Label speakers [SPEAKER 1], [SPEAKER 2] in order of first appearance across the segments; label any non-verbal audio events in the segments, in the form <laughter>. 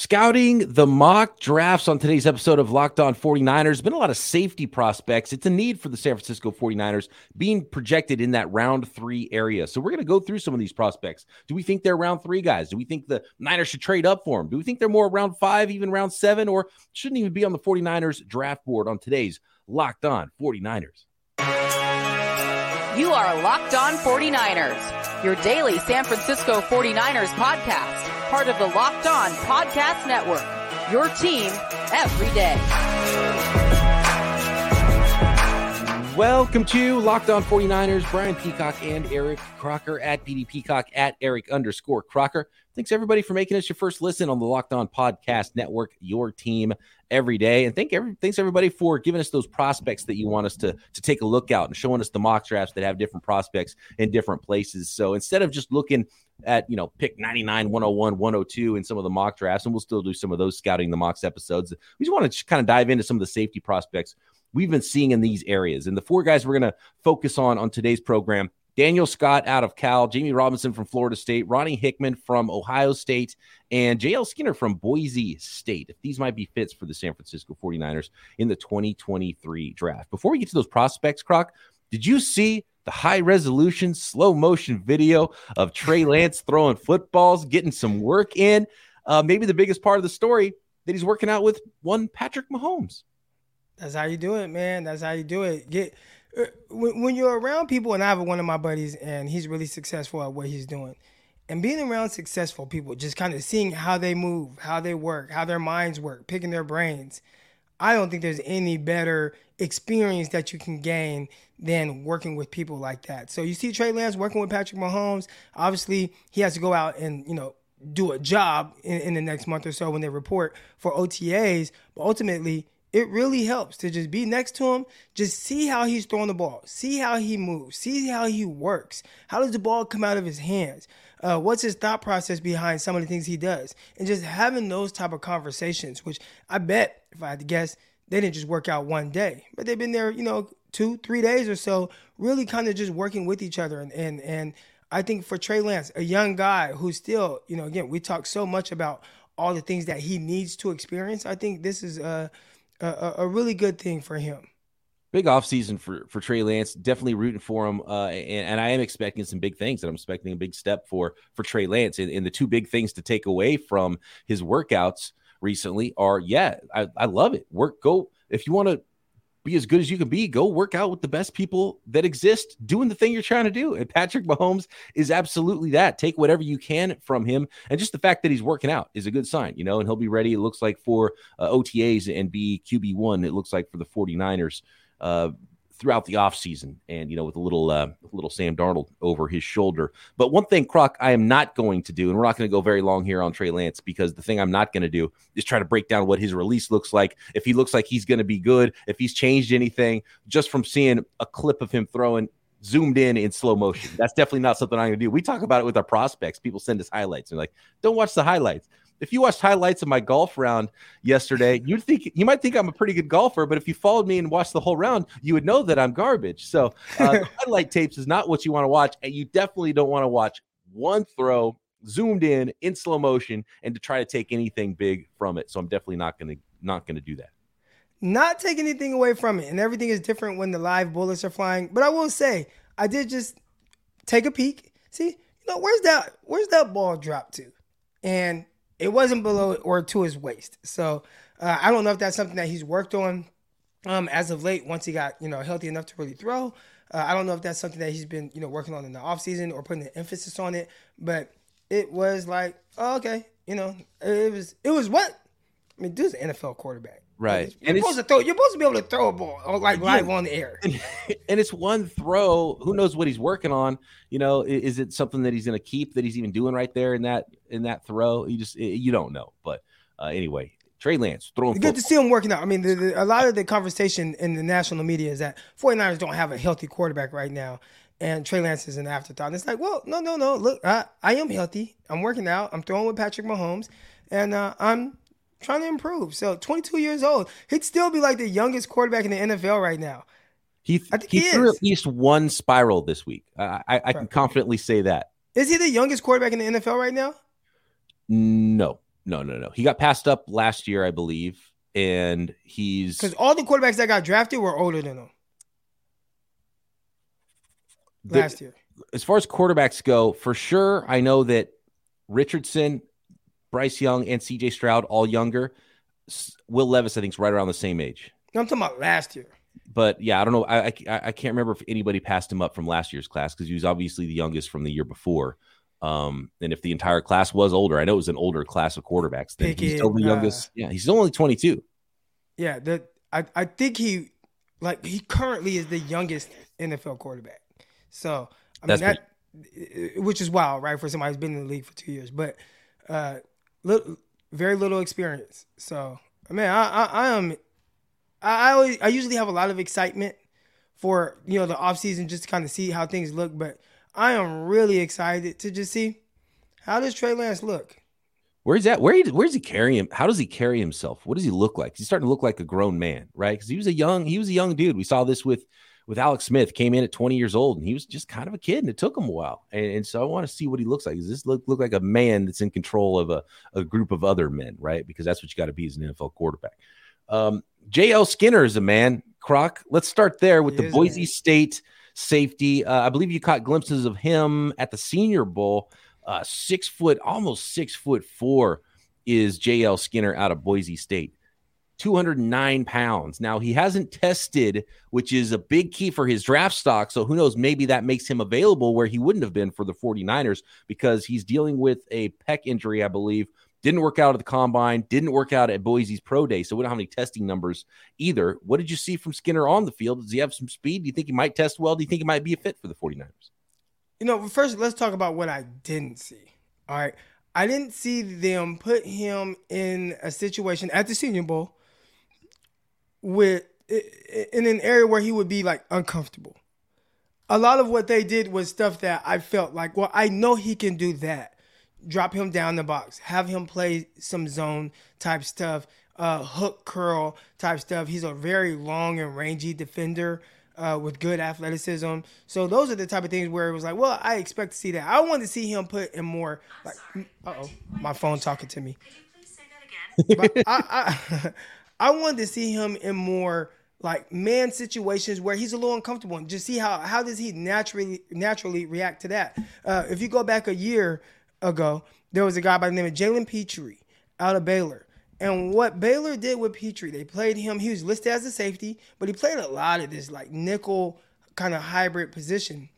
[SPEAKER 1] Scouting the mock drafts on today's episode of Locked On 49ers. Been a lot of safety prospects. It's a need for the San Francisco 49ers being projected in that round three area. So we're going to go through some of these prospects. Do we think they're round three guys? Do we think the Niners should trade up for them? Do we think they're more round five, even round seven, or shouldn't even be on the 49ers draft board on today's Locked On 49ers?
[SPEAKER 2] You are Locked On 49ers, your daily San Francisco 49ers podcast part of the Locked On Podcast Network. Your team every day.
[SPEAKER 1] Welcome to Locked On 49ers. Brian Peacock and Eric Crocker at BD Peacock at Eric underscore Crocker. Thanks everybody for making us your first listen on the Locked On Podcast Network, your team every day. And thank every, thanks everybody for giving us those prospects that you want us to, to take a look out and showing us the mock drafts that have different prospects in different places. So instead of just looking at you know pick 99 101 102 in some of the mock drafts and we'll still do some of those scouting the mocks episodes we just want to kind of dive into some of the safety prospects we've been seeing in these areas and the four guys we're going to focus on on today's program Daniel Scott out of Cal, Jammie Robinson from Florida State, Ronnie Hickman from Ohio State, and JL Skinner from Boise State. If these might be fits for the San Francisco 49ers in the 2023 draft. Before we get to those prospects, Croc, did you see the high resolution, slow motion video of Trey <laughs> Lance throwing footballs, getting some work in. Uh, maybe the biggest part of the story that he's working out with one Patrick Mahomes.
[SPEAKER 3] That's how you do it, man. That's how you do it. Get uh, when, when you're around people, and I have one of my buddies, and he's really successful at what he's doing. And being around successful people, just kind of seeing how they move, how they work, how their minds work, picking their brains. I don't think there's any better experience that you can gain than working with people like that. So you see Trey Lance working with Patrick Mahomes. Obviously, he has to go out and you know do a job in, in the next month or so when they report for OTAs. But ultimately, it really helps to just be next to him, just see how he's throwing the ball, see how he moves, see how he works. How does the ball come out of his hands? Uh, what's his thought process behind some of the things he does? And just having those type of conversations, which I bet, if I had to guess, they didn't just work out one day, but they've been there, you know, two, three days or so, really kind of just working with each other. And and and I think for Trey Lance, a young guy who's still, you know, again, we talk so much about all the things that he needs to experience. I think this is a a, a really good thing for him.
[SPEAKER 1] Big offseason for for Trey Lance. Definitely rooting for him, uh, and, and, I am expecting some big things. And I'm expecting a big step for for Trey Lance. And, and the two big things to take away from his workouts recently are, yeah, I, I love it. Work, go if you want to be as good as you can be. Go work out with the best people that exist doing the thing you're trying to do. And Patrick Mahomes is absolutely that. Take whatever you can from him. And just the fact that he's working out is a good sign, you know, and he'll be ready, it looks like, for uh, OTAs and be QB1, it looks like, for the 49ers. Uh, throughout the offseason and you know with a little uh, little Sam Darnold over his shoulder. But one thing, Croc, I am not going to do, and we're not going to go very long here on Trey Lance because the thing I'm not going to do is try to break down what his release looks like. If he looks like he's going to be good, if he's changed anything, just from seeing a clip of him throwing zoomed in in slow motion. That's definitely not something I'm going to do. We talk about it with our prospects. People send us highlights and like, don't watch the highlights if you watched highlights of my golf round yesterday, you'd think you might think I'm a pretty good golfer, but if you followed me and watched the whole round, you would know that I'm garbage. So uh, <laughs> highlight tapes is not what you want to watch, and you definitely don't want to watch one throw zoomed in in slow motion and to try to take anything big from it. So I'm definitely not going to not going to do that.
[SPEAKER 3] Not take anything away from it, and everything is different when the live bullets are flying. But I will say, I did just take a peek. See, you know, where's that? Where's that ball drop to? And it wasn't below or to his waist. So uh, I don't know if that's something that he's worked on um, as of late. Once he got you know healthy enough to really throw, uh, I don't know if that's something that he's been you know working on in the offseason or putting the emphasis on it. But it was like, oh, okay, you know, it was it was what I mean. Dude's an NFL quarterback.
[SPEAKER 1] Right.
[SPEAKER 3] You're and supposed to throw. You're supposed to be able to throw a ball uh, like live on the air.
[SPEAKER 1] And, <laughs> and, it's one throw. Who knows what he's working on? You know, is, is it something that he's going to keep that he's even doing right there in that in that throw? You just you don't know. But uh, anyway, Trey Lance throwing.
[SPEAKER 3] Good to see him working out. I mean, the, the, a lot of the conversation in the national media is that 49ers don't have a healthy quarterback right now. And Trey Lance is an afterthought. And it's like, well, no, no, no. Look, I, I am healthy. I'm working out. I'm throwing with Patrick Mahomes. And uh, I'm trying to improve. So 22 years old, he'd still be like the youngest quarterback in the NFL right now.
[SPEAKER 1] He, I think he, he threw at least one spiral this week. I, I, can confidently say that.
[SPEAKER 3] Is he the youngest quarterback in the NFL right now?
[SPEAKER 1] No. No, no, no. He got passed up last year, I believe, and he's
[SPEAKER 3] Because all the quarterbacks that got drafted were older than him
[SPEAKER 1] the-
[SPEAKER 3] last year.
[SPEAKER 1] as far as quarterbacks go, for sure, I know that Richardson, Bryce Young, and CJ Stroud, all younger. Will Levis, I think, is right around the same age.
[SPEAKER 3] I'm talking about last year.
[SPEAKER 1] But yeah, I don't know. I, I, I can't remember if anybody passed him up from last year's class because he was obviously the youngest from the year before. Um, and if the entire class was older, I know it was an older class of quarterbacks. Then he's still the
[SPEAKER 3] uh,
[SPEAKER 1] youngest. yeah, he's only 22.
[SPEAKER 3] Yeah, that I, I think he like he currently is the youngest NFL quarterback. So I mean
[SPEAKER 1] That's
[SPEAKER 3] that which is wild, right? For somebody who's been in the league for two years, but uh, little, very little experience. So I mean, I I, I am I I, always, I usually have a lot of excitement for you know the off season just to kind of see how things look, but I am really excited to just see how does Trey Lance look.
[SPEAKER 1] Where's that? Where he, where's he carry him? How does he carry himself? What does he look like? He's starting to look like a grown man, right? Because he was a young, he was a young dude. We saw this with with Alex Smith. Came in at 20 years old, and he was just kind of a kid, and it took him a while. And, and so I want to see what he looks like. Does this look look like a man that's in control of a, a group of other men, right? Because that's what you got to be as an NFL quarterback. Um, JL Skinner is a man. Croc. Let's start there with
[SPEAKER 3] He
[SPEAKER 1] the Boise. State safety. Uh, I believe you caught glimpses of him at the Senior Bowl. Uh, six foot, almost six foot four is JL Skinner out of Boise State. 209 pounds. Now, he hasn't tested, which is a big key for his draft stock. So, who knows? Maybe that makes him available where he wouldn't have been for the 49ers because he's dealing with a pec injury, I believe. Didn't work out at the combine, didn't work out at Boise's pro day. So, we don't have any testing numbers either. What did you see from Skinner on the field? Does he have some speed? Do you think he might test well? Do you think he might be a fit for the 49ers?
[SPEAKER 3] You know, first let's talk about what I didn't see. All right. I didn't see them put him in a situation at the Senior Bowl with in an area where he would be like uncomfortable. A lot of what they did was stuff that I felt like, well, I know he can do that. Drop him down the box, have him play some zone type stuff, uh, hook curl type stuff. He's a very long and rangy defender uh, with good athleticism. So those are the type of things where it was like, well, I expect to see that. I wanted to see him put in more like, uh oh, my phone talking to me. But I, I, <laughs> I wanted to see him in more like man situations where he's a little uncomfortable and just see how how does he naturally naturally react to that. Uh, if you go back a year ago, there was a guy by the name of Jalen Pitre out of Baylor. And what Baylor did with Pitre, they played him. He was listed as a safety, but he played a lot of this like nickel kind of hybrid position.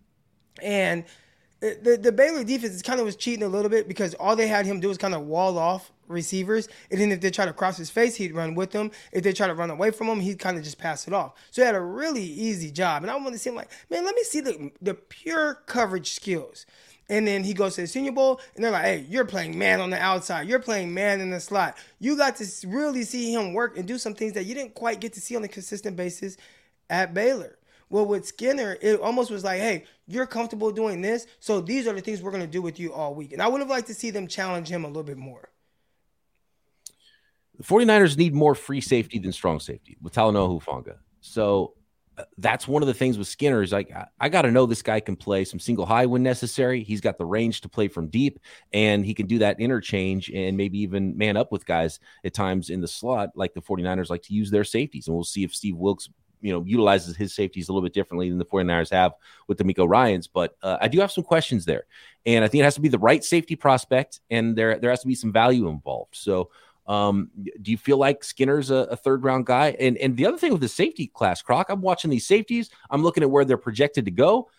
[SPEAKER 3] And the, the, the Baylor defense kind of was cheating a little bit because all they had him do was kind of wall off receivers. And then if they try to cross his face, he'd run with them. If they try to run away from him, he'd kind of just pass it off. So he had a really easy job. And I wanted to see him like, man, let me see the, the pure coverage skills. And then he goes to the Senior Bowl, and they're like, "Hey, you're playing man on the outside. You're playing man in the slot. You got to really see him work and do some things that you didn't quite get to see on a consistent basis at Baylor." Well, with Skinner, it almost was like, "Hey, you're comfortable doing this, so these are the things we're going to do with you all week." And I would have liked to see them challenge him a little bit more.
[SPEAKER 1] The 49ers need more free safety than strong safety with Talanoa Hufanga. So uh, that's one of the things with Skinner is like I, I got to know this guy can play some single high when necessary. He's got the range to play from deep, and he can do that interchange and maybe even man up with guys at times in the slot, like the 49ers like to use their safeties. And we'll see if Steve Wilks, you know, utilizes his safeties a little bit differently than the 49ers have with DeMeco Ryans. But uh, I do have some questions there, and I think it has to be the right safety prospect, and there there has to be some value involved. So. Um, do you feel like Skinner's a, a, third round guy? And and the other thing with the safety class, Croc, I'm watching these safeties. I'm looking at where they're projected to go.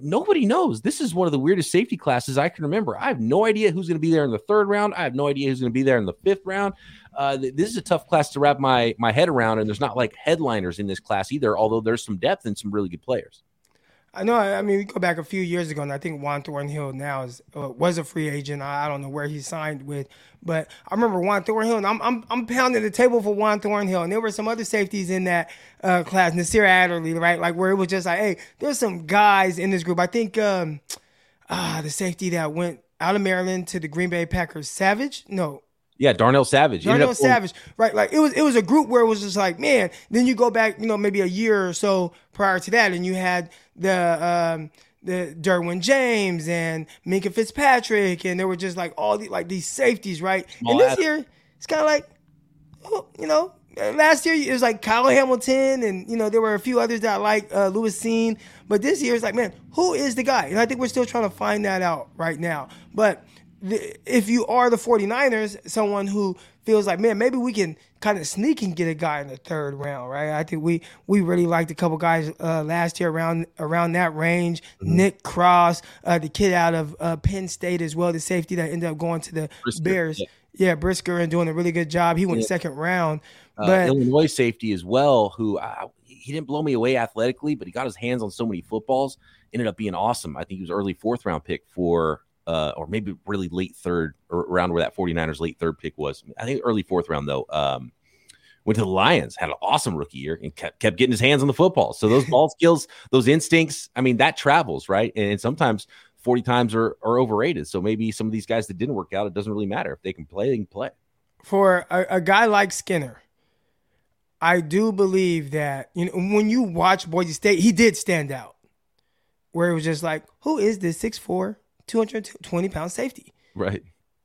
[SPEAKER 1] Nobody knows. This is one of the weirdest safety classes I can remember. I have no idea who's going to be there in the third round. I have no idea who's going to be there in the fifth round. Uh, th- this is a tough class to wrap my my head around, and there's not like headliners in this class either. Although there's some depth and some really good players.
[SPEAKER 3] I know. I mean, we go back a few years ago, and I think Juan Thornhill now is uh, was a free agent. I, I, don't know where he signed with, but I remember Juan Thornhill, and I'm I'm, I'm pounding the table for Juan Thornhill, and there were some other safeties in that uh, class, Nasir Adderley, right? Like where it was just like, hey, there's some guys in this group. I think um, ah, the safety that went out of Maryland to the Green Bay Packers, Savage, no,
[SPEAKER 1] yeah, Darnell Savage.
[SPEAKER 3] Darnell Savage, right? Like it was, it was a group where it was just like, man. Then you go back, you know, maybe a year or so prior to that, and you had the um, the Derwin James and Minkah Fitzpatrick, and there were just like all the like these safeties, right? Small and this year, it's kind of like, oh, you know, last year it was like Kyle Hamilton, and you know there were a few others that I like uh, Lewis Cine, but this year it's like, man, who is the guy? And I think we're still trying to find that out right now. But if you are the 49ers, someone who feels like, man, maybe we can kind of sneak and get a guy in the third round, right? I think we we really liked a couple guys uh, last year around around that range. Mm-hmm. Nick Cross, uh, the kid out of uh, Penn State as well, the safety that ended up going to the Brisker, Bears. Yeah. yeah. Brisker and doing a really good job. He went yeah. second round.
[SPEAKER 1] Uh, but Illinois safety as well, who uh, he didn't blow me away athletically, but he got his hands on so many footballs. Ended up being awesome. I think he was early fourth round pick for uh, or maybe really late third or around where that 49ers late third pick was. I think early fourth round though. Um, went to the Lions, had an awesome rookie year, and kept, kept getting his hands on the football. So those ball <laughs> skills, those instincts, I mean, that travels, right? And, and sometimes 40 times are, are overrated. So maybe some of these guys that didn't work out, it doesn't really matter. If they can play, they can play.
[SPEAKER 3] For a, a guy like Skinner, I do believe that, you know, when you watch Boise State, he did stand out. Where it was just like, who is this 6'4, 220 pound safety.
[SPEAKER 1] Right.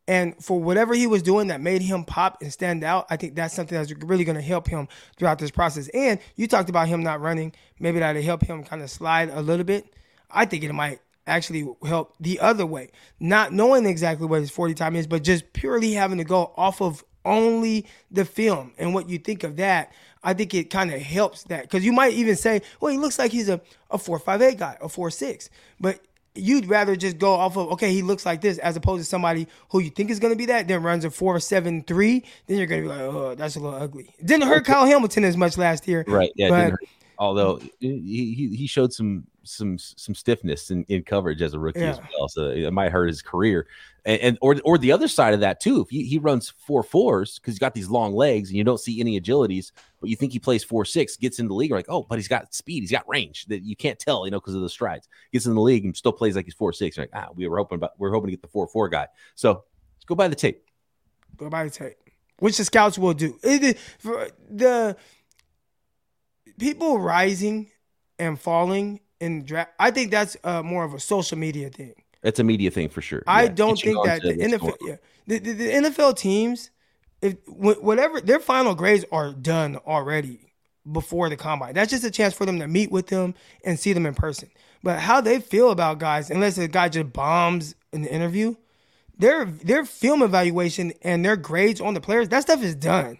[SPEAKER 3] And for whatever he was doing that made him pop and stand out, I think that's something that's really going to help him throughout this process. And you talked about him not running. Maybe that'll help him kind of slide a little bit. I think it might actually help the other way. Not knowing exactly what his 40 time is, but just purely having to go off of only the film and what you think of that. I think it kind of helps that because you might even say, well, he looks like he's a, a 4.58 guy, a 4.6. But you'd rather just go off of okay, he looks like this, as opposed to somebody who you think is going to be that, then runs a four seven three. Then you're going to be like, oh, that's a little ugly. Didn't hurt Kyle Hamilton as much last year,
[SPEAKER 1] right? Yeah, but, although he he showed some some some stiffness in, in coverage as a rookie yeah. as well, so it might hurt his career. And, and, or or the other side of that too, if he, he runs four fours because he's got these long legs and you don't see any agilities, but you think he plays four six, gets in the league, like oh, but he's got speed, he's got range that you can't tell, you know, because of the strides. Gets in the league and still plays like he's four six. Like ah, we were hoping, but we're hoping to get the four four guy. So let's go by the tape.
[SPEAKER 3] Go by the tape, which the scouts will do. It, the people rising and falling in draft. I think that's uh, more of a social media thing.
[SPEAKER 1] It's a media thing for sure.
[SPEAKER 3] I yeah. don't think that the NFL, yeah, the, the, the, NFL teams, if whatever their final grades are done already before the combine. That's just a chance for them to meet with them and see them in person. But how they feel about guys, unless a guy just bombs in the interview, their their film evaluation and their grades on the players, that stuff is done.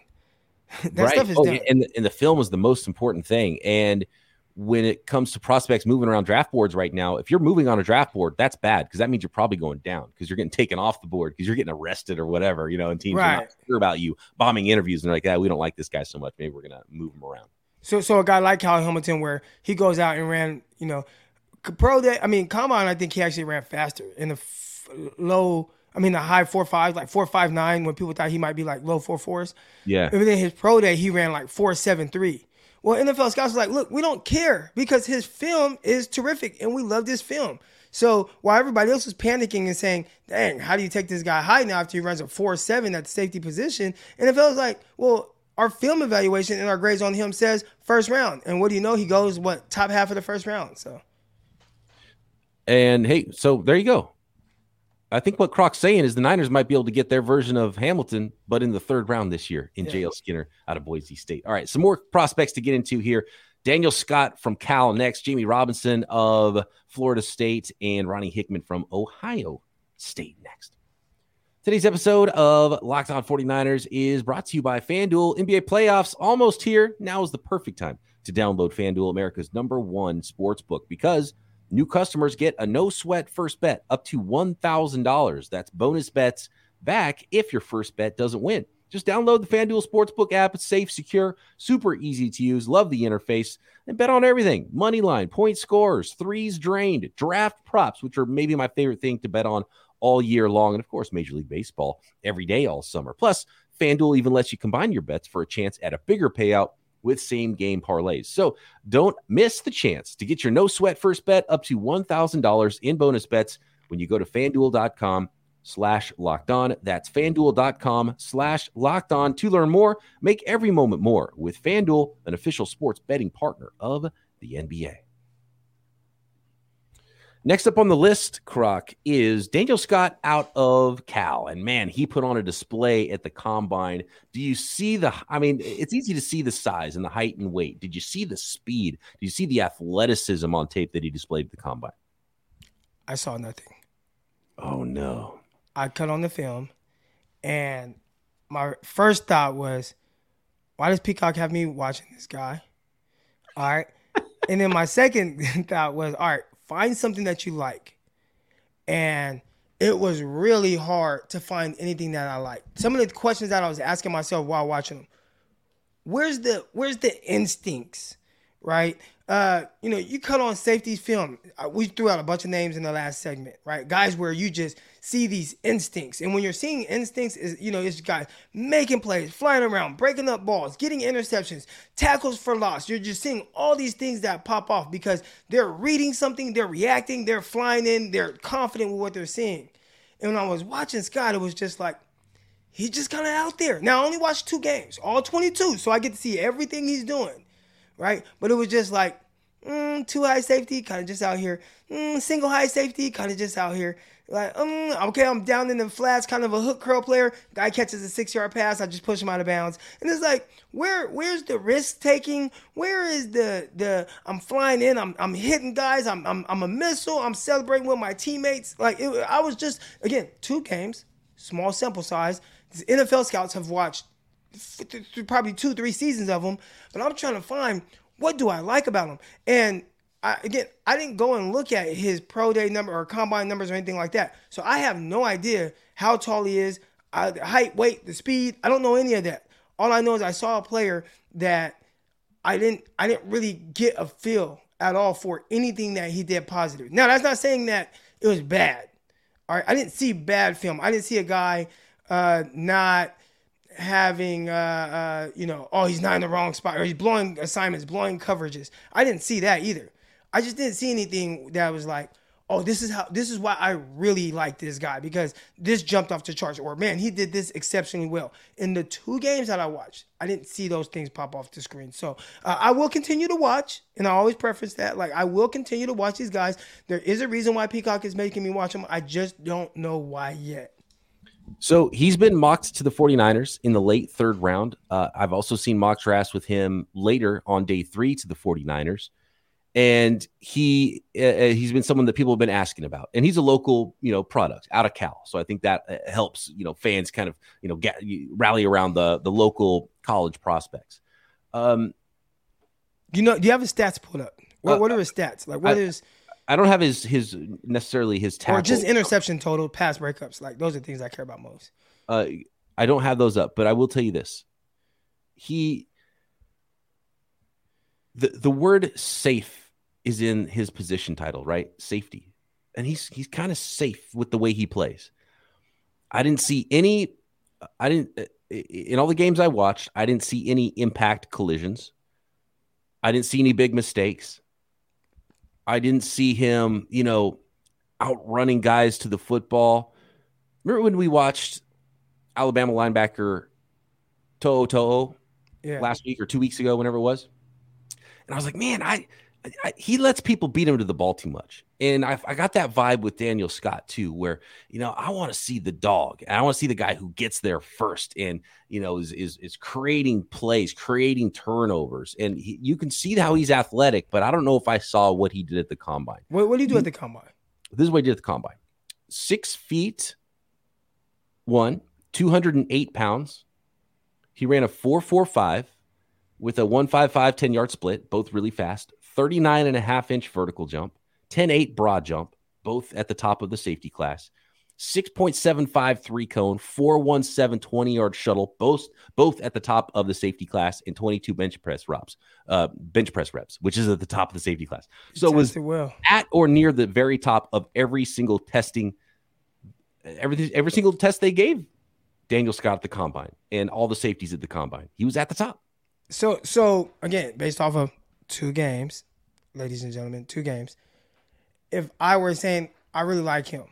[SPEAKER 3] <laughs>
[SPEAKER 1] that right. stuff is oh. And, and the film is the most important thing. And when it comes to prospects moving around draft boards right now, if you're moving on a draft board, that's bad because that means you're probably going down because you're getting taken off the board because you're getting arrested or whatever, you know, and teams right. are not sure about you bombing interviews and they're like, yeah, we don't like this guy so much. Maybe we're gonna move him around.
[SPEAKER 3] So, so a guy like Kyle Hamilton, where he goes out and ran, you know, pro day. I mean, combine. I think he actually ran faster in the f- low. I mean, the high four fives, like four five nine, when people thought he might be like low four fours.
[SPEAKER 1] Yeah.
[SPEAKER 3] And then his pro day, he ran like four seven three. Well, NFL scouts are like, look, we don't care because his film is terrific and we love this film. So while everybody else was panicking and saying, dang, how do you take this guy high now after he runs a 4 7 at the safety position? NFL is like, well, our film evaluation and our grades on him says first round. And what do you know? He goes, what, top half of the first round. So.
[SPEAKER 1] And hey, so there you go. I think what Croc's saying is the Niners might be able to get their version of Hamilton, but in the third round this year in yeah. JL Skinner out of Boise State. All right, some more prospects to get into here. Daniel Scott from Cal next, Jammie Robinson of Florida State, and Ronnie Hickman from Ohio State next. Today's episode of Locked On 49ers is brought to you by FanDuel. NBA playoffs almost here. Now is the perfect time to download FanDuel, America's number one sports book, because – New customers get a no sweat first bet up to $1,000. That's bonus bets back if your first bet doesn't win. Just download the FanDuel Sportsbook app. It's safe, secure, super easy to use. Love the interface and bet on everything money line, point scores, threes drained, draft props, which are maybe my favorite thing to bet on all year long. And of course, Major League Baseball every day all summer. Plus, FanDuel even lets you combine your bets for a chance at a bigger payout with same game parlays. So don't miss the chance to get your no sweat first bet up to $1,000 in bonus bets when you go to fanduel.com slash locked on. That's fanduel.com slash locked on to learn more. Make every moment more with Fanduel, an official sports betting partner of the NBA. Next up on the list, Croc, is Daniel Scott out of Cal. And man, he put on a display at the combine. Do you see the, I mean, it's easy to see the size and the height and weight. Did you see the speed? Did you see the athleticism on tape that he displayed at the combine?
[SPEAKER 3] I saw nothing.
[SPEAKER 1] Oh, no.
[SPEAKER 3] I cut on the film, and my first thought was, why does Peacock have me watching this guy? All right. and then my second <laughs> thought was, all right, find something that you like. And it was really hard to find anything that I liked. Some of the questions that I was asking myself while watching them, where's the where's the instincts, right? Uh, you know, you cut on safety film. Uh, we threw out a bunch of names in the last segment, right? Guys where you just see these instincts. And when you're seeing instincts, is you know, it's guys making plays, flying around, breaking up balls, getting interceptions, tackles for loss. You're just seeing all these things that pop off because they're reading something, they're reacting, they're flying in, they're confident with what they're seeing. And when I was watching Scott, it was just like he's just kind of out there. Now I only watched two games, all 22, so I get to see everything he's doing right? But it was just like mm, two high safety, kind of just out here. Mm, single high safety, kind of just out here. Like, um, okay, I'm down in the flats, kind of a hook curl player. Guy catches a six yard pass, I just push him out of bounds. And it's like, where where's the risk taking? Where is the the I'm flying in, I'm I'm hitting guys, I'm I'm, I'm a missile, I'm celebrating with my teammates. Like it, I was just again, two games, small sample size. NFL scouts have watched probably two, three seasons of them, but I'm trying to find what do I like about them And I, again, I didn't go and look at his pro day number or combine numbers or anything like that. So I have no idea how tall he is, uh, the height, weight, the speed. I don't know any of that. All I know is I saw a player that I didn't I didn't really get a feel at all for anything that he did positive. Now that's not saying that it was bad. All right, I didn't see bad film. I didn't see a guy uh, not having, uh, uh, you know, oh, he's not in the wrong spot or he's blowing assignments, blowing coverages. I didn't see that either. I just didn't see anything that was like, oh, this is how, this is why I really like this guy because this jumped off the charts or man, he did this exceptionally well. In the two games that I watched, I didn't see those things pop off the screen. So uh, I will continue to watch, and I always preference that. Like, I will continue to watch these guys. There is a reason why Peacock is making me watch them. I just don't know why yet.
[SPEAKER 1] So he's been mocked to the 49ers in the late third round. Uh, I've also seen mock drafts with him later on day three to the 49ers. And he uh, uh, he's been someone that people have been asking about, and he's a local you know product out of Cal, so I think that uh, helps you know fans kind of you know get rally around the the local college prospects. Um,
[SPEAKER 3] you know, do you have his stats pulled up? What, uh, what are his stats? Like, what I, is
[SPEAKER 1] I don't have his his necessarily his tackle.
[SPEAKER 3] or just interception total, pass breakups. Like those are things I care about most.
[SPEAKER 1] Uh, I don't have those up, but I will tell you this: he the the word safe is in his position title, right? Safety, and he's he's kind of safe with the way he plays. I didn't see any. I didn't uh, in all the games I watched. I didn't see any impact collisions. I didn't see any big mistakes. I didn't see him, you know, outrunning guys to the football. Remember when we watched Alabama linebacker To'o To'o yeah. last week or two weeks ago, whenever it was? And I was like, man, I I, he lets people beat him to the ball too much. And I, I got that vibe with Daniel Scott too, where, you know, I want to see the dog and I want to see the guy who gets there first and, you know, is, is, is creating plays, creating turnovers. And he, you can see how he's athletic, but I don't know if I saw what he did at the combine.
[SPEAKER 3] What, what did he do at the combine?
[SPEAKER 1] This is what he did at the combine six feet one, 208 pounds. He ran a 445 with a 155 10 yard split, both really fast. 39 and a half inch vertical jump, 10 8 broad jump, both at the top of the safety class. 6.75 three cone, 417 20 yard shuttle, both both at the top of the safety class, and 22 bench press reps, uh, bench press reps, which is at the top of the safety class. So it was well. at or near the very top of every single testing, every every single test they gave Daniel Scott at the combine and all the safeties at the combine. He was at the top.
[SPEAKER 3] So so again, based off of two games, ladies and gentlemen, two games. If I were saying I really like him,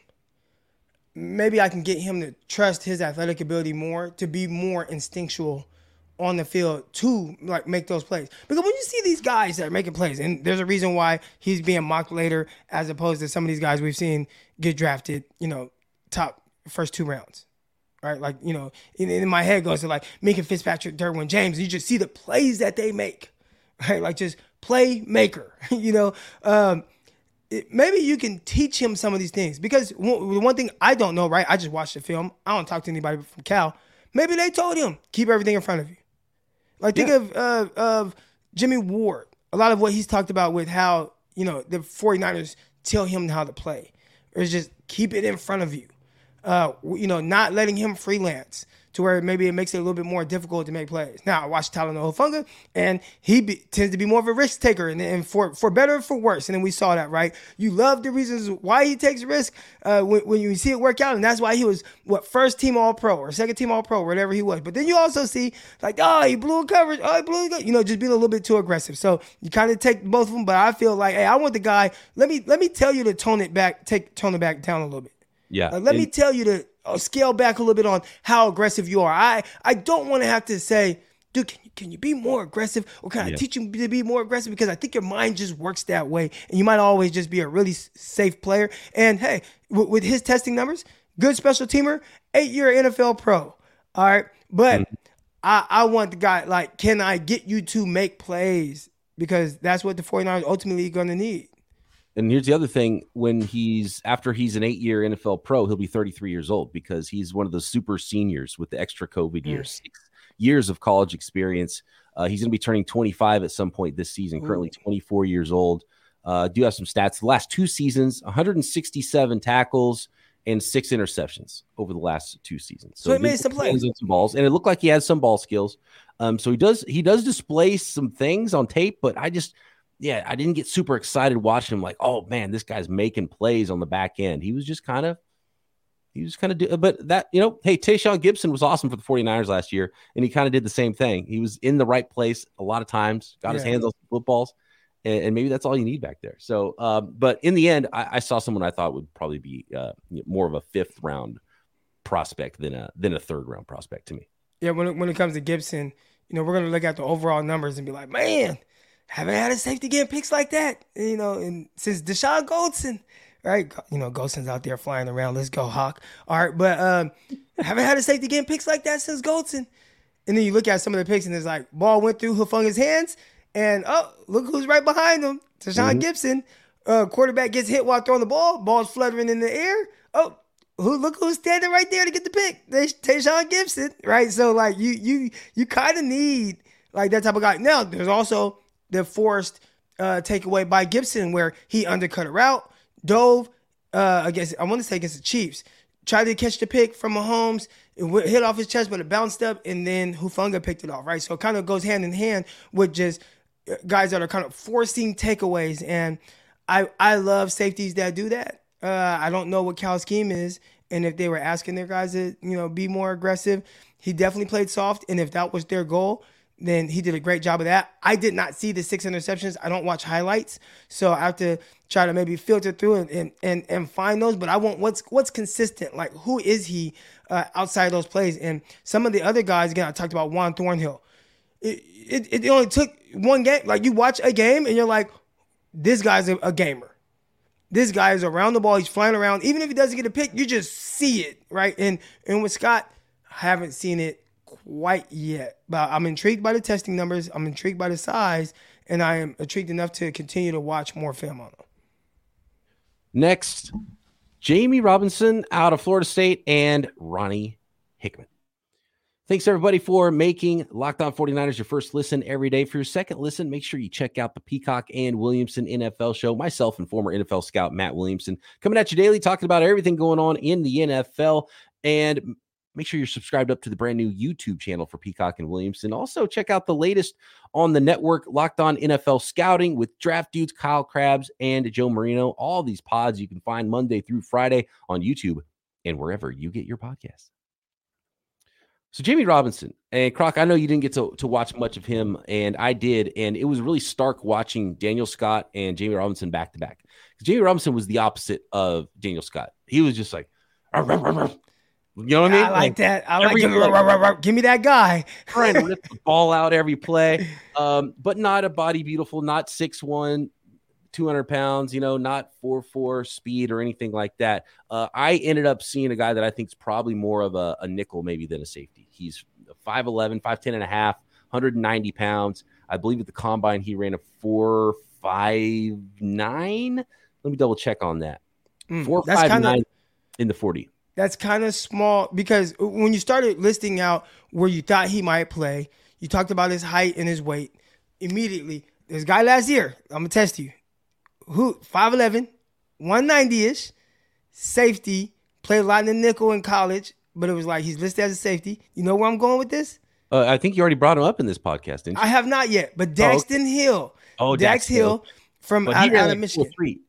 [SPEAKER 3] maybe I can get him to trust his athletic ability more, to be more instinctual on the field to like make those plays. Because when you see these guys that are making plays, and there's a reason why he's being mocked later as opposed to some of these guys we've seen get drafted, you know, top first two rounds. Right? Like, you know, in, in my head goes to like Minkah Fitzpatrick, Derwin James. You just see the plays that they make. <laughs> Right? Like just playmaker. <laughs> you know, um, it, maybe you can teach him some of these things because one, one thing I don't know, right? I just watched the film. I don't talk to anybody from Cal. Maybe they told him keep everything in front of you. Like think yeah. of uh, of Jimmy Ward. A lot of what he's talked about with how you know the 49ers tell him how to play. It's just keep it in front of you. Uh, you know, not letting him freelance to where maybe it makes it a little bit more difficult to make plays. Now, I watched Talanoa Hufanga, and he be, tends to be more of a risk taker, and, and, for for better or for worse. And then we saw that, right? You love the reasons why he takes risk uh, when, when you see it work out, and that's why he was what first team All Pro or second team All Pro, whatever he was. But then you also see like, oh, he blew a coverage, oh, he blew, a, you know, just being a little bit too aggressive. So you kind of take both of them, but I feel like, hey, I want the guy. Let me let me tell you to tone it back, take tone it back down a little bit.
[SPEAKER 1] Yeah.
[SPEAKER 3] Uh, let and- me tell you to uh, scale back a little bit on how aggressive you are. I I don't want to have to say, dude, can you, can you be more aggressive, or can I teach you to be more aggressive? Because I think your mind just works that way, and you might always just be a really safe player. And hey, w- with his testing numbers, good special teamer, eight year NFL pro. All right, but mm-hmm. I I want the guy like, can I get you to make plays? Because that's what the 49ers ultimately going to need.
[SPEAKER 1] And here's the other thing: when he's after he's an eight-year NFL pro, he'll be 33 years old because he's one of those super seniors with the extra COVID years, six years of college experience. Uh, he's going to be turning 25 at some point this season. Ooh. Currently 24 years old. Uh, do have some stats. The last two seasons, 167 tackles and six interceptions over the last two seasons.
[SPEAKER 3] So, so he made some plays
[SPEAKER 1] and some balls, and it looked like he had some ball skills. Um, so he does he does display some things on tape, but I just yeah, I didn't get super excited watching him. Like, oh man, this guy's making plays on the back end. He was just kind of, he was kind of, do, but that you know, hey, Tashaun Gipson was awesome for the 49ers last year, and he kind of did the same thing. He was in the right place a lot of times, got yeah. his hands on footballs, and, and, maybe that's all you need back there. So, um, but in the end, I, I, saw someone I thought would probably be uh, more of a fifth round prospect than a than a third round prospect to me.
[SPEAKER 3] Yeah, when it, when it comes to Gipson, you know, we're gonna look at the overall numbers and be like, man haven't had a safety getting picks like that, you know, and since Dashon Goldson, right? You know, Goldson's out there flying around. Let's go, Hawk. All right, but um, haven't had a safety getting picks like that since Goldson. And then you look at some of the picks, and it's like ball went through Hufanga's hands, and oh, look who's right behind him, Tashaun mm-hmm. Gipson. Uh, quarterback gets hit while throwing the ball. Ball's fluttering in the air. Oh, who look who's standing right there to get the pick? Tashaun Gipson, right? So like you you you kind of need like that type of guy. Now there's also the forced uh, takeaway by Gipson, where he undercut a route, dove uh, against, I want to say against the Chiefs, tried to catch the pick from Mahomes, it hit off his chest, but it bounced up, and then Hufanga picked it off, right? So it kind of goes hand in hand with just uh, guys that are kind of forcing takeaways. And I, I love safeties that do that. Uh, I don't know what Cal's scheme is, and if they were asking their guys to, you know, be more aggressive, he definitely played soft. And if that was their goal, then he did a great job of that. I did not see the six interceptions. I don't watch highlights, so I have to try to maybe filter through and and and, and find those. But I want what's what's consistent. Like who is he uh, outside those plays? And some of the other guys again, I talked about Juan Thornhill. It, it, it only took one game. Like you watch a game and you're like, this guy's a, a gamer. This guy is around the ball. He's flying around. Even if he doesn't get a pick, you just see it right. And and with Scott, I haven't seen it quite yet, but I'm intrigued by the testing numbers. I'm intrigued by the size, and I am intrigued enough to continue to watch more film on them.
[SPEAKER 1] Next, Jammie Robinson out of Florida State and Ronnie Hickman. Thanks everybody for making Locked On 49ers your first listen every day. For your second listen, make sure you check out the Peacock and Williamson NFL show. Myself and former NFL scout Matt Williamson coming at you daily, talking about everything going on in the NFL. And make sure you're subscribed up to the brand new YouTube channel for Peacock and Williamson. Also, check out the latest on the network, Locked On NFL Scouting with Draft Dudes, Kyle Crabbs, and Joe Marino. All these pods you can find Monday through Friday on YouTube and wherever you get your podcasts. So Jammie Robinson and Croc, I know you didn't get to, to watch much of him, and I did, and it was really stark watching Daniel Scott and Jammie Robinson back to back. Jammie Robinson was the opposite of Daniel Scott. He was just like, You know what I mean?
[SPEAKER 3] I like that. I like give, give me that guy.
[SPEAKER 1] trying to rip the ball out every play, <laughs> um, but not a body beautiful, not six one, 200 pounds, you know, not 4 4 speed or anything like that. Uh, I ended up seeing a guy that I think is probably more of a, a, nickel, maybe, than a safety. He's 5'11, 5'10 and a half, 190 pounds. I believe at the combine he ran a 4'5'9. Let me double check on that. Mm, 4'5'9 in the 40
[SPEAKER 3] that's kind of small because when you started listing out where you thought he might play, you talked about his height and his weight. Immediately, this guy last year, I'm gonna test you. Who 5'11, 190 ish, safety, played a lot in the nickel in college, but it was like he's listed as a safety. You know where I'm going with this?
[SPEAKER 1] Uh, I think you already brought him up in this podcast, didn't you? I
[SPEAKER 3] have not yet, but Daxton oh, okay. Hill. Oh, Dax, Dax Hill, Hill from out, out, of Michigan. Three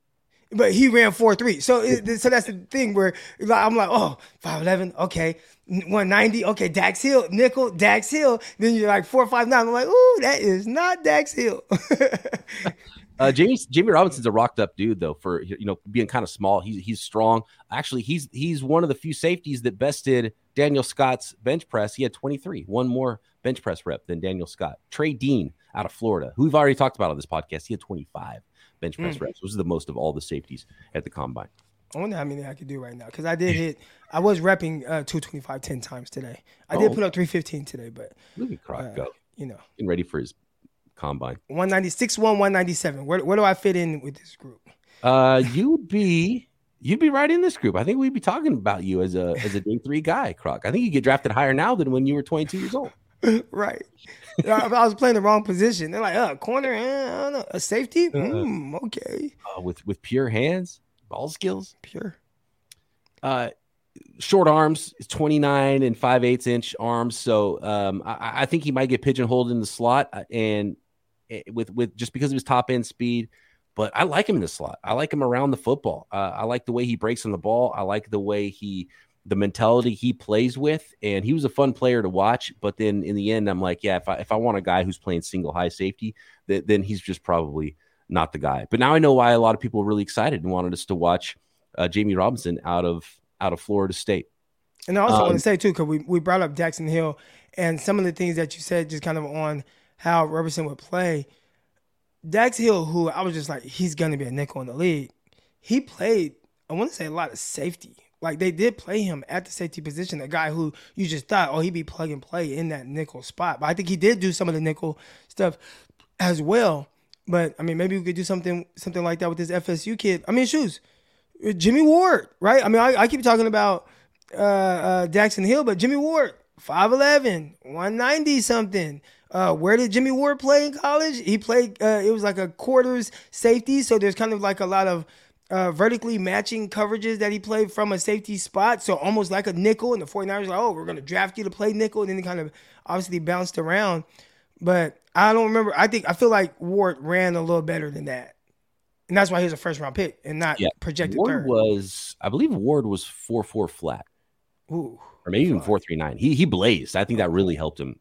[SPEAKER 3] but he ran four three. So it, so that's the thing where I'm like, oh, 5'11, okay. 190, okay, Dax Hill, nickel, Dax Hill. Then you're like 459. I'm like, ooh, that is not Dax Hill. <laughs>
[SPEAKER 1] uh, Jammie Jammie Robinson's a rocked up dude though for you know being kind of small. He's he's strong. Actually, he's he's one of the few safeties that bested Daniel Scott's bench press. He had 23, one more bench press rep than Daniel Scott. Trey Dean out of Florida, who we've already talked about on this podcast, he had 25 bench press mm. reps. Those are the most of all the safeties at the combine.
[SPEAKER 3] I wonder how many I could do right now because I did <laughs> hit. I was repping uh, 225 10 times today. I oh. did put up 315 today, but
[SPEAKER 1] look at Croc uh, go.
[SPEAKER 3] You know,
[SPEAKER 1] getting ready for his combine.
[SPEAKER 3] 196 1 197. Where, where do I fit in with this group?
[SPEAKER 1] Uh, you'd be you'd be right in this group. I think we'd be talking about you as a as a day three guy, Croc. I think you get drafted higher now than when you were 22 years old. <laughs>
[SPEAKER 3] right. I was playing the wrong position. They're like, uh, corner, eh, I don't know, a safety. Mm, okay.
[SPEAKER 1] Uh, with with pure hands, ball skills,
[SPEAKER 3] pure.
[SPEAKER 1] Uh, short arms, 29 and 5 eighths inch arms. So um, I, I, think he might get pigeonholed in the slot uh, and eh, with with just because of his top end speed. But I like him in the slot. I like him around the football. Uh, I like the way he breaks on the ball. I like the way he the mentality he plays with, and he was a fun player to watch. But then in the end, I'm like, yeah, if I if I want a guy who's playing single high safety, th- then he's just probably not the guy. But now I know why a lot of people were really excited and wanted us to watch uh, Jammie Robinson out of out of Florida State.
[SPEAKER 3] And I also um, want to say too, because we, we brought up Daxton Hill and some of the things that you said, just kind of on how Robinson would play. Dax Hill, who I was just like, he's gonna be a nickel in the league. He played, I want to say, a lot of safety like they did play him at the safety position, a guy who you just thought, oh, he'd be plug and play in that nickel spot. But I think he did do some of the nickel stuff as well. But I mean, maybe we could do something something like that with this FSU kid. I mean, shoes, Jimmy Ward, right? I mean, I, I keep talking about uh, uh, Daxton Hill, but Jimmy Ward, 5'11", 190 something. Uh, where did Jimmy Ward play in college? He played. Uh, it was like a quarters safety, so there's kind of like a lot of uh, vertically matching coverages that he played from a safety spot. So almost like a nickel. And the 49ers like, oh, we're going to draft you to play nickel. And then he kind of obviously bounced around. But I don't remember. I think, I feel like Ward ran a little better than that. And that's why he was a first round pick and not yeah. projected
[SPEAKER 1] Ward
[SPEAKER 3] third.
[SPEAKER 1] was, I believe Ward was 4 4 flat.
[SPEAKER 3] Ooh.
[SPEAKER 1] Or maybe even 4 3 9. He, he blazed. I think that really helped him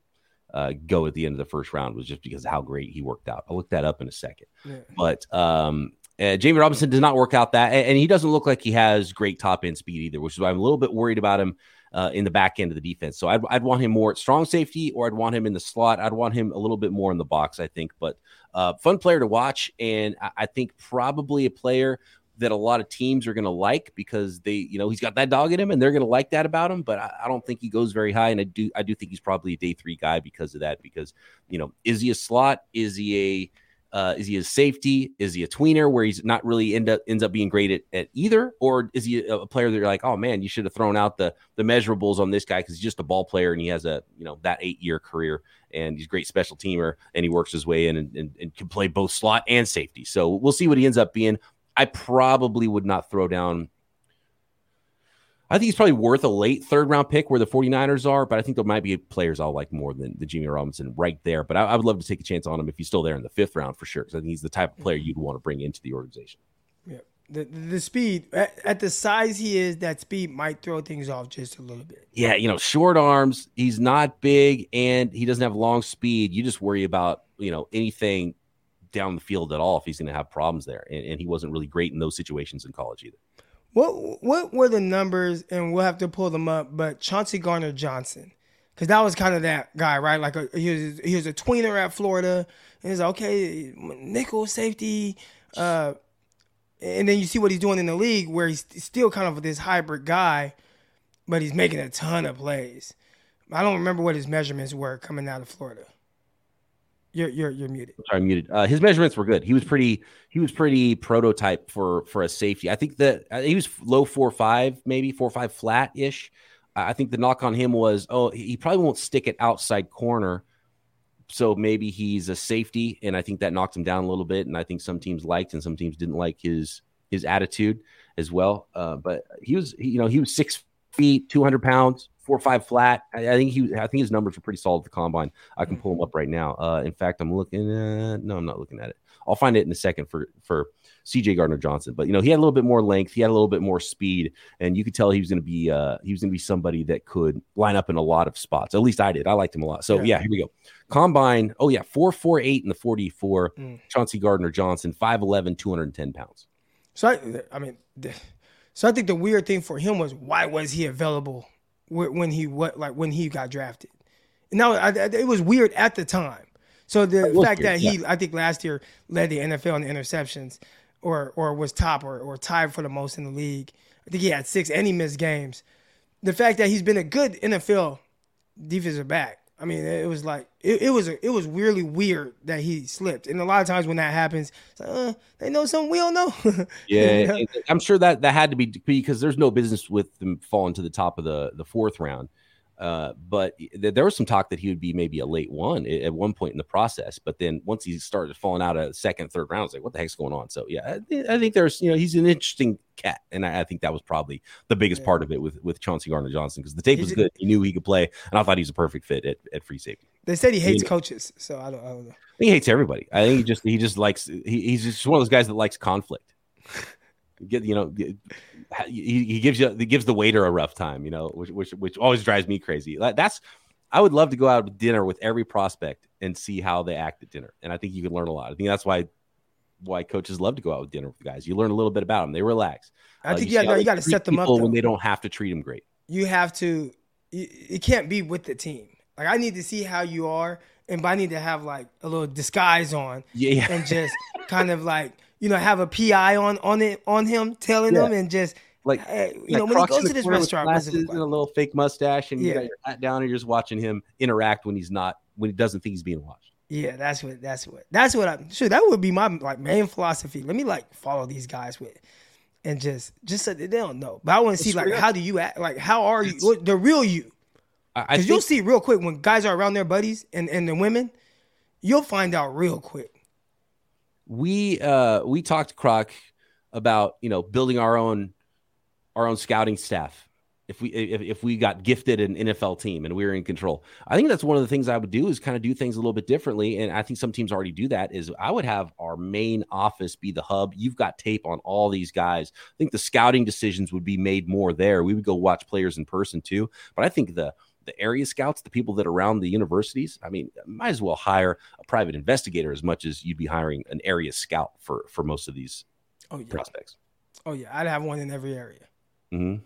[SPEAKER 1] uh, go at the end of the first round was just because of how great he worked out. I'll look that up in a second. Yeah. But um, uh, Jammie Robinson does not work out that, and he doesn't look like he has great top end speed either, which is why I'm a little bit worried about him uh, in the back end of the defense. So I'd, I'd want him more at strong safety, or I'd want him in the slot. I'd want him a little bit more in the box, I think. But uh, fun player to watch, and I, I think probably a player that a lot of teams are going to like because they, you know, he's got that dog in him, and they're going to like that about him. But I, I, don't think he goes very high, and I do, I do think he's probably a day three guy because of that. Because you know, is he a slot? Is he a uh, is he a safety? Is he a tweener where he's not really end up ends up being great at, at either, or is he a, a player that you're like, oh man, you should have thrown out the the measurables on this guy because he's just a ball player and he has a you know that eight year career and he's a great special teamer and he works his way in and, and, and can play both slot and safety. So we'll see what he ends up being. I probably would not throw down I think he's probably worth a late third round pick where the 49ers are, but I think there might be players I'll like more than the Jimmy Robinson right there. But I, I, would love to take a chance on him if he's still there in the fifth round for sure, because I think he's the type of player mm-hmm. you'd want to bring into the organization.
[SPEAKER 3] Yeah. The, the speed at, at, the size he is, that speed might throw things off just a little bit.
[SPEAKER 1] Yeah, you know, short arms. He's not big and he doesn't have long speed. You just worry about you know anything down the field at all if he's going to have problems there. And, and he wasn't really great in those situations in college either.
[SPEAKER 3] What what were the numbers? And we'll have to pull them up. But Chauncey Gardner Johnson, because that was kind of that guy, right? Like a, he was he was a tweener at Florida, and he's like, okay, nickel safety. Uh, and then you see what he's doing in the league, where he's still kind of this hybrid guy, but he's making a ton of plays. I don't remember what his measurements were coming out of Florida. You're you're you're muted.
[SPEAKER 1] Sorry, I'm muted. Uh, his measurements were good. He was pretty he was pretty prototype for for a safety. I think that uh, he was low four five, maybe four five flat ish. I think the knock on him was, oh, he probably won't stick it outside corner. So maybe he's a safety, and I think that knocked him down a little bit. And I think some teams liked and some teams didn't like his his attitude as well. Uh, but he was, you know, he was six feet, two hundred pounds, four five flat. I, I, think he, I think his numbers are pretty solid at the combine. I can pull them up right now. Uh, in fact, I'm looking at. No, I'm not looking at it. I'll find it in a second for for CJ Gardner Johnson. But you know, he had a little bit more length, he had a little bit more speed, and you could tell he was going to be uh, he was going to be somebody that could line up in a lot of spots. At least I did. I liked him a lot. So yeah, yeah here we go. Combine. Oh yeah, four four eight in the forty four. Mm. Chauncey Gardner Johnson, 5'11", 210 pounds.
[SPEAKER 3] So I, I mean, so I think the weird thing for him was why was he available when he what like when he got drafted? Now it was weird at the time. So the fact weird, that he, yeah. I think last year led the NFL in interceptions, or or was top or, or tied for the most in the league. I think he had six and he missed games. The fact that he's been a good NFL defensive back. I mean, it was like it, it was a, it was really weird that he slipped. And a lot of times when that happens, like, uh, they know something we don't know. <laughs>
[SPEAKER 1] yeah, I'm sure that that had to be because there's no business with them falling to the top of the the fourth round. Uh, but th- there was some talk that he would be maybe a late one at one point in the process. But then once he started falling out of second, third round, rounds, like what the heck's going on? So yeah, I, I think there's you know he's an interesting cat, and I, I think that was probably the biggest yeah. part of it with with Chauncey Gardner Johnson because the tape was good. He knew he could play, and I thought he was a perfect fit at, at free safety.
[SPEAKER 3] They said he hates coaches, so I don't, I don't know.
[SPEAKER 1] he hates everybody. I think he just he just likes he, he's just one of those guys that likes conflict. <laughs> Get you know he, he gives you he gives the waiter a rough time, you know, which which which always drives me crazy. That's I would love to go out to dinner with every prospect and see how they act at dinner, and I think you can learn a lot. I think that's why why coaches love to go out with dinner with guys. You learn a little bit about them. They relax.
[SPEAKER 3] I uh, think you, yeah, no, you got to set them up though.
[SPEAKER 1] when they don't have to treat them great.
[SPEAKER 3] You have to. It can't be with the team. Like I need to see how you are, and but I need to have like a little disguise on,
[SPEAKER 1] yeah.
[SPEAKER 3] and just kind of like you know have a PI on on it on him, telling yeah. them, and just
[SPEAKER 1] like hey, you know when he goes to this restaurant, glasses and a little fake mustache, and yeah. you got your hat down, and you're just watching him interact when he's not when he doesn't think he's being watched.
[SPEAKER 3] Yeah, that's what that's what that's what I'm sure that would be my like main philosophy. Let me like follow these guys with and just just so they don't know. But I want to see like how do you act like how are you what, the real you? Because you'll see real quick when guys are around their buddies and, and the women, you'll find out real quick.
[SPEAKER 1] We uh we talked to Croc about you know building our own our own scouting staff if we if, if we got gifted an NFL team and we were in control. I think that's one of the things I would do is kind of do things a little bit differently. And I think some teams already do that. Is I would have our main office be the hub. You've got tape on all these guys. I think the scouting decisions would be made more there. We would go watch players in person too. But I think the the area scouts, the people that are around the universities, I mean, might as well hire a private investigator as much as you'd be hiring an area scout for for most of these oh, yeah. prospects.
[SPEAKER 3] Oh yeah, I'd have one in every area.
[SPEAKER 1] Mm-hmm.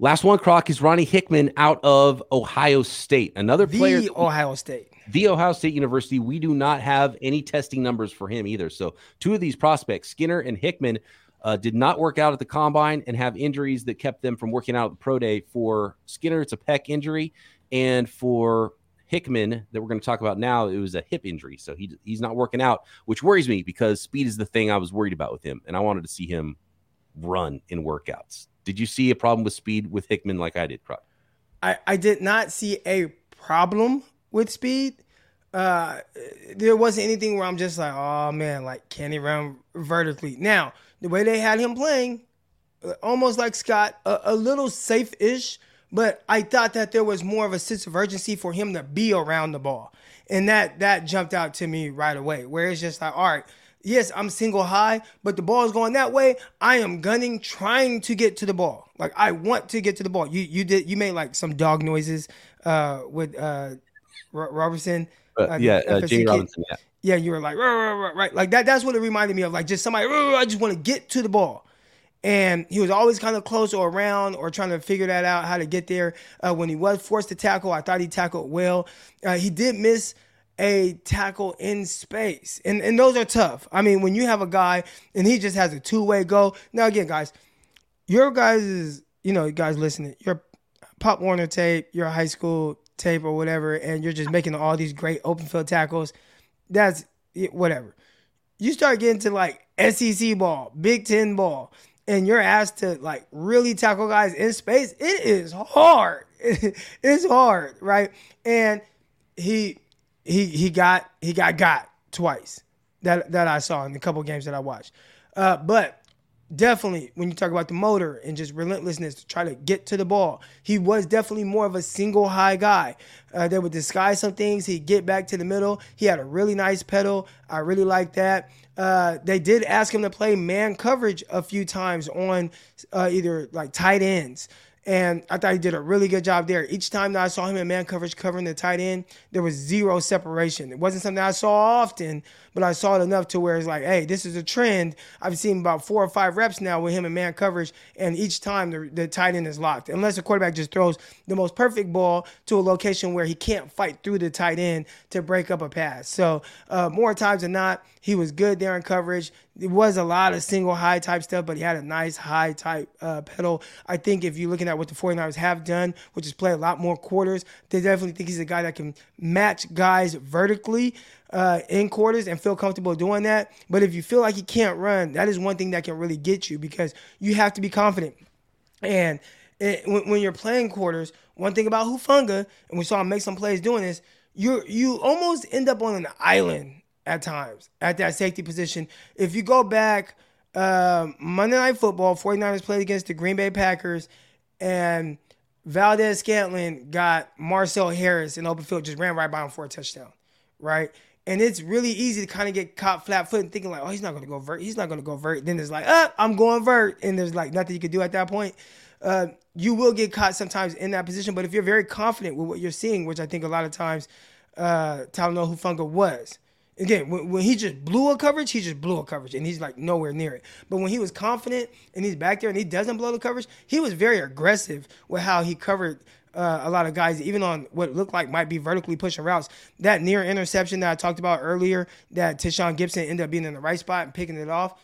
[SPEAKER 1] Last one, Croc, is Ronnie Hickman out of Ohio State. Another
[SPEAKER 3] the
[SPEAKER 1] player.
[SPEAKER 3] Ohio State.
[SPEAKER 1] The Ohio State University. We do not have any testing numbers for him either. So, two of these prospects, Skinner and Hickman, uh, did not work out at the combine and have injuries that kept them from working out at the pro day. For Skinner, it's a pec injury. And for Hickman, that we're going to talk about now, it was a hip injury. So, he, he's not working out, which worries me because speed is the thing I was worried about with him. And I wanted to see him run in workouts. Did you see a problem with speed with Hickman like I did, Croc?
[SPEAKER 3] I, I did not see a problem with speed. Uh, there wasn't anything where I'm just like, oh man, like can he run vertically? Now the way they had him playing, uh, almost like Scott, a, a little safe-ish, but I thought that there was more of a sense of urgency for him to be around the ball, and that that jumped out to me right away. Where it's just like, all right, Yes, I'm single high, but the ball is going that way. I am gunning, trying to get to the ball. Like I want to get to the ball. You you did you made like some dog noises uh, with uh, Robertson.
[SPEAKER 1] Uh, yeah, uh, Robinson. Yeah.
[SPEAKER 3] Yeah, you were like right, right, like that. That's what it reminded me of. Like just somebody. I just want to get to the ball, and he was always kind of close or around or trying to figure that out how to get there. Uh, when he was forced to tackle, I thought he tackled well. Uh, he did miss a tackle in space, and and those are tough. I mean, when you have a guy and he just has a two way go. Now again, guys, your guys is you know, guys listening, your Pop Warner tape, your high school tape or whatever, and you're just making all these great open field tackles. That's whatever. You start getting to like SEC ball, Big Ten ball, and you're asked to like really tackle guys in space, it is hard. <laughs> it's hard, right? And he he he got he got got twice that that I saw in the couple games that I watched. Uh, but definitely when you talk about the motor and just relentlessness to try to get to the ball, he was definitely more of a single high guy. Uh, that would disguise some things. He'd get back to the middle. He had a really nice pedal. I really like that. Uh, they did ask him to play man coverage a few times on uh, either like tight ends. And I thought he did a really good job there. Each time that I saw him in man coverage covering the tight end, there was zero separation. It wasn't something I saw often, but I saw it enough to where it's like, hey, this is a trend. I've seen about four or five reps now with him in man coverage, and each time the, the tight end is locked. Unless the quarterback just throws the most perfect ball to a location where he can't fight through the tight end to break up a pass. So uh, more times than not, he was good there in coverage. It was a lot of single high type stuff, but he had a nice high type uh, pedal. I think if you're looking at what the 49ers have done, which is play a lot more quarters, they definitely think he's a guy that can match guys vertically uh, in quarters and feel comfortable doing that. But if you feel like he can't run, that is one thing that can really get you because you have to be confident. And it, when, when, you're playing quarters, one thing about Hufanga, and we saw him make some plays doing this, you you almost end up on an island at times at that safety position. If you go back uh, Monday Night Football, 49ers played against the Green Bay Packers, and Valdes-Scantling got Marcell Harris in open field, just ran right by him for a touchdown, right? And it's really easy to kind of get caught flat foot and thinking like, oh, he's not going to go vert. He's not going to go vert. Then it's like, ah, I'm going vert. And there's like nothing you can do at that point. Uh, you will get caught sometimes in that position. But if you're very confident with what you're seeing, which I think a lot of times uh, Talanoa Hufanga was, again, when, when, he just blew a coverage, he just blew a coverage, and he's like nowhere near it. But when he was confident and he's back there and he doesn't blow the coverage, he was very aggressive with how he covered uh, a lot of guys, even on what looked like might be vertically pushing routes. That near interception that I talked about earlier, that Tashaun Gipson ended up being in the right spot and picking it off.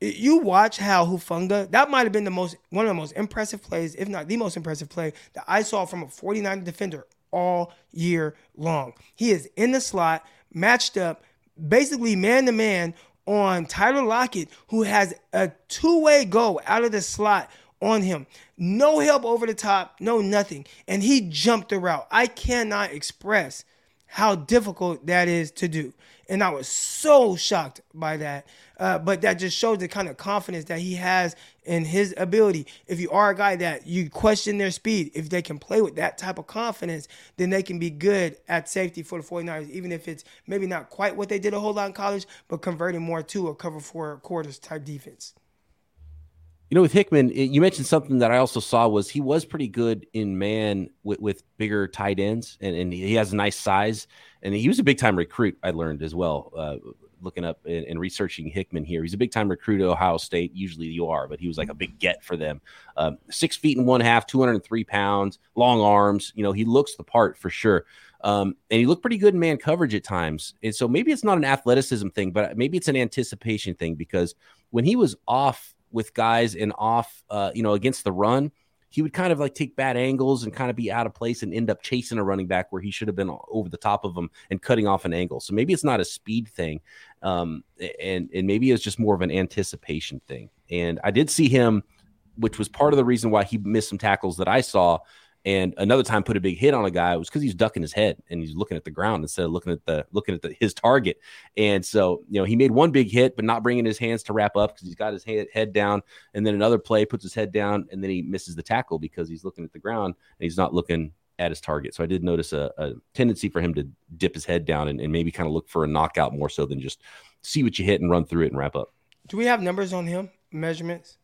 [SPEAKER 3] You watch how Hufanga, that might have been the most one of the most impressive plays, if not the most impressive play that I saw from a 49 defender all year long. He is in the slot, matched up, basically man to man on Tyler Lockett, who has a two way go out of the slot on him. No help over the top, no nothing. And he jumped the route. I cannot express how difficult that is to do. And I was so shocked by that. Uh, but that just shows the kind of confidence that he has in his ability. If you are a guy that you question their speed, if they can play with that type of confidence, then they can be good at safety for the 49ers, even if it's maybe not quite what they did a whole lot in college, but converting more to a cover four quarters type defense.
[SPEAKER 1] You know, with Hickman, you mentioned something that I also saw was he was pretty good in man with, with bigger tight ends, and, and he has a nice size. And he was a big time recruit, I learned as well, uh, looking up and, and, researching Hickman here. He's a big time recruit at Ohio State. Usually you are, but he was like a big get for them. Um, six feet and one half, 203 pounds, long arms. You know, he looks the part for sure. Um, and he looked pretty good in man coverage at times. And so maybe it's not an athleticism thing, but maybe it's an anticipation thing because when he was off with guys and off, uh, you know, against the run, he would kind of like take bad angles and kind of be out of place and end up chasing a running back where he should have been over the top of him and cutting off an angle. So maybe it's not a speed thing, um, and and maybe it's just more of an anticipation thing. And I did see him, which was part of the reason why he missed some tackles that I saw and another time put a big hit on a guy was because he's ducking his head and he's looking at the ground instead of looking at the looking at the, his target. And so you know he made one big hit, but not bringing his hands to wrap up because he's got his head, head down. And then another play puts his head down and then he misses the tackle because he's looking at the ground and he's not looking at his target. So I did notice a, a tendency for him to dip his head down and, and maybe kind of look for a knockout more so than just see what you hit and run through it and wrap up.
[SPEAKER 3] Do we have numbers on him measurements?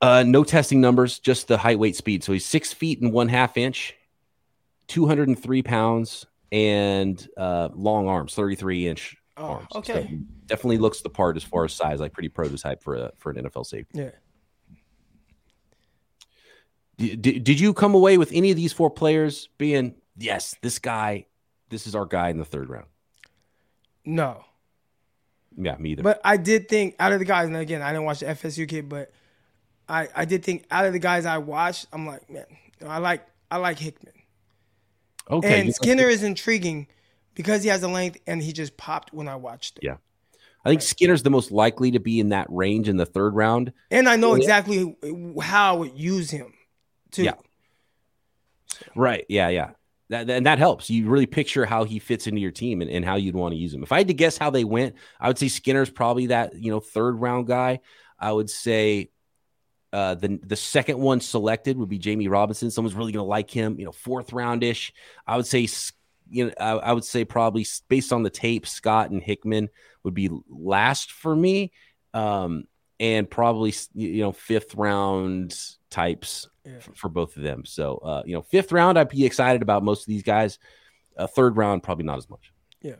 [SPEAKER 1] Uh, no testing numbers, just the height, weight, speed. So he's six feet and one half inch, 203 pounds, and uh, long arms, 33 inch oh, arms.
[SPEAKER 3] Okay.
[SPEAKER 1] So definitely looks the part as far as size, like pretty prototype for a, for an NFL safety.
[SPEAKER 3] Yeah.
[SPEAKER 1] Did, did you come away with any of these four players being, yes, this guy, this is our guy in the third round?
[SPEAKER 3] No.
[SPEAKER 1] Yeah, me either.
[SPEAKER 3] But I did think out of the guys, and again, I didn't watch the FSU kid, but I I did think out of the guys I watched, I'm like, man, I like I like Hickman.
[SPEAKER 1] okay.
[SPEAKER 3] and Skinner is intriguing because he has the length and he just popped when I watched it.
[SPEAKER 1] Yeah. I think Skinner's the most likely to be in that range in the third round.
[SPEAKER 3] And I know exactly how I would use him too.
[SPEAKER 1] Yeah. Right. Yeah. Yeah. That, and that helps. You really picture how he fits into your team and, and how you'd want to use him. If I had to guess how they went, I would say Skinner's probably that, you know, third round guy. I would say uh, the the second one selected would be Jammie Robinson. Someone's really going to like him, you know, fourth roundish. I would say, you know, I, I would say probably based on the tape, Scott and Hickman would be last for me, um, and probably you know fifth round types
[SPEAKER 3] Yeah.
[SPEAKER 1] for both of them. So, uh, you know, fifth round, I'd be excited about most of these guys. Uh, third round, probably not as much.
[SPEAKER 3] Yeah.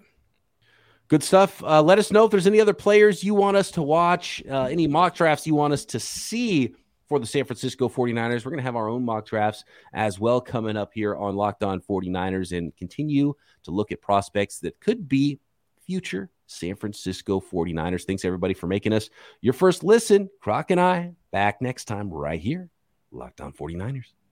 [SPEAKER 1] Good stuff. Uh, let us know if there's any other players you want us to watch, uh, any mock drafts you want us to see for the San Francisco 49ers. We're going to have our own mock drafts as well coming up here on Locked On 49ers and continue to look at prospects that could be future San Francisco 49ers. Thanks everybody for making us your first listen. Croc and I back next time right here. Locked On 49ers.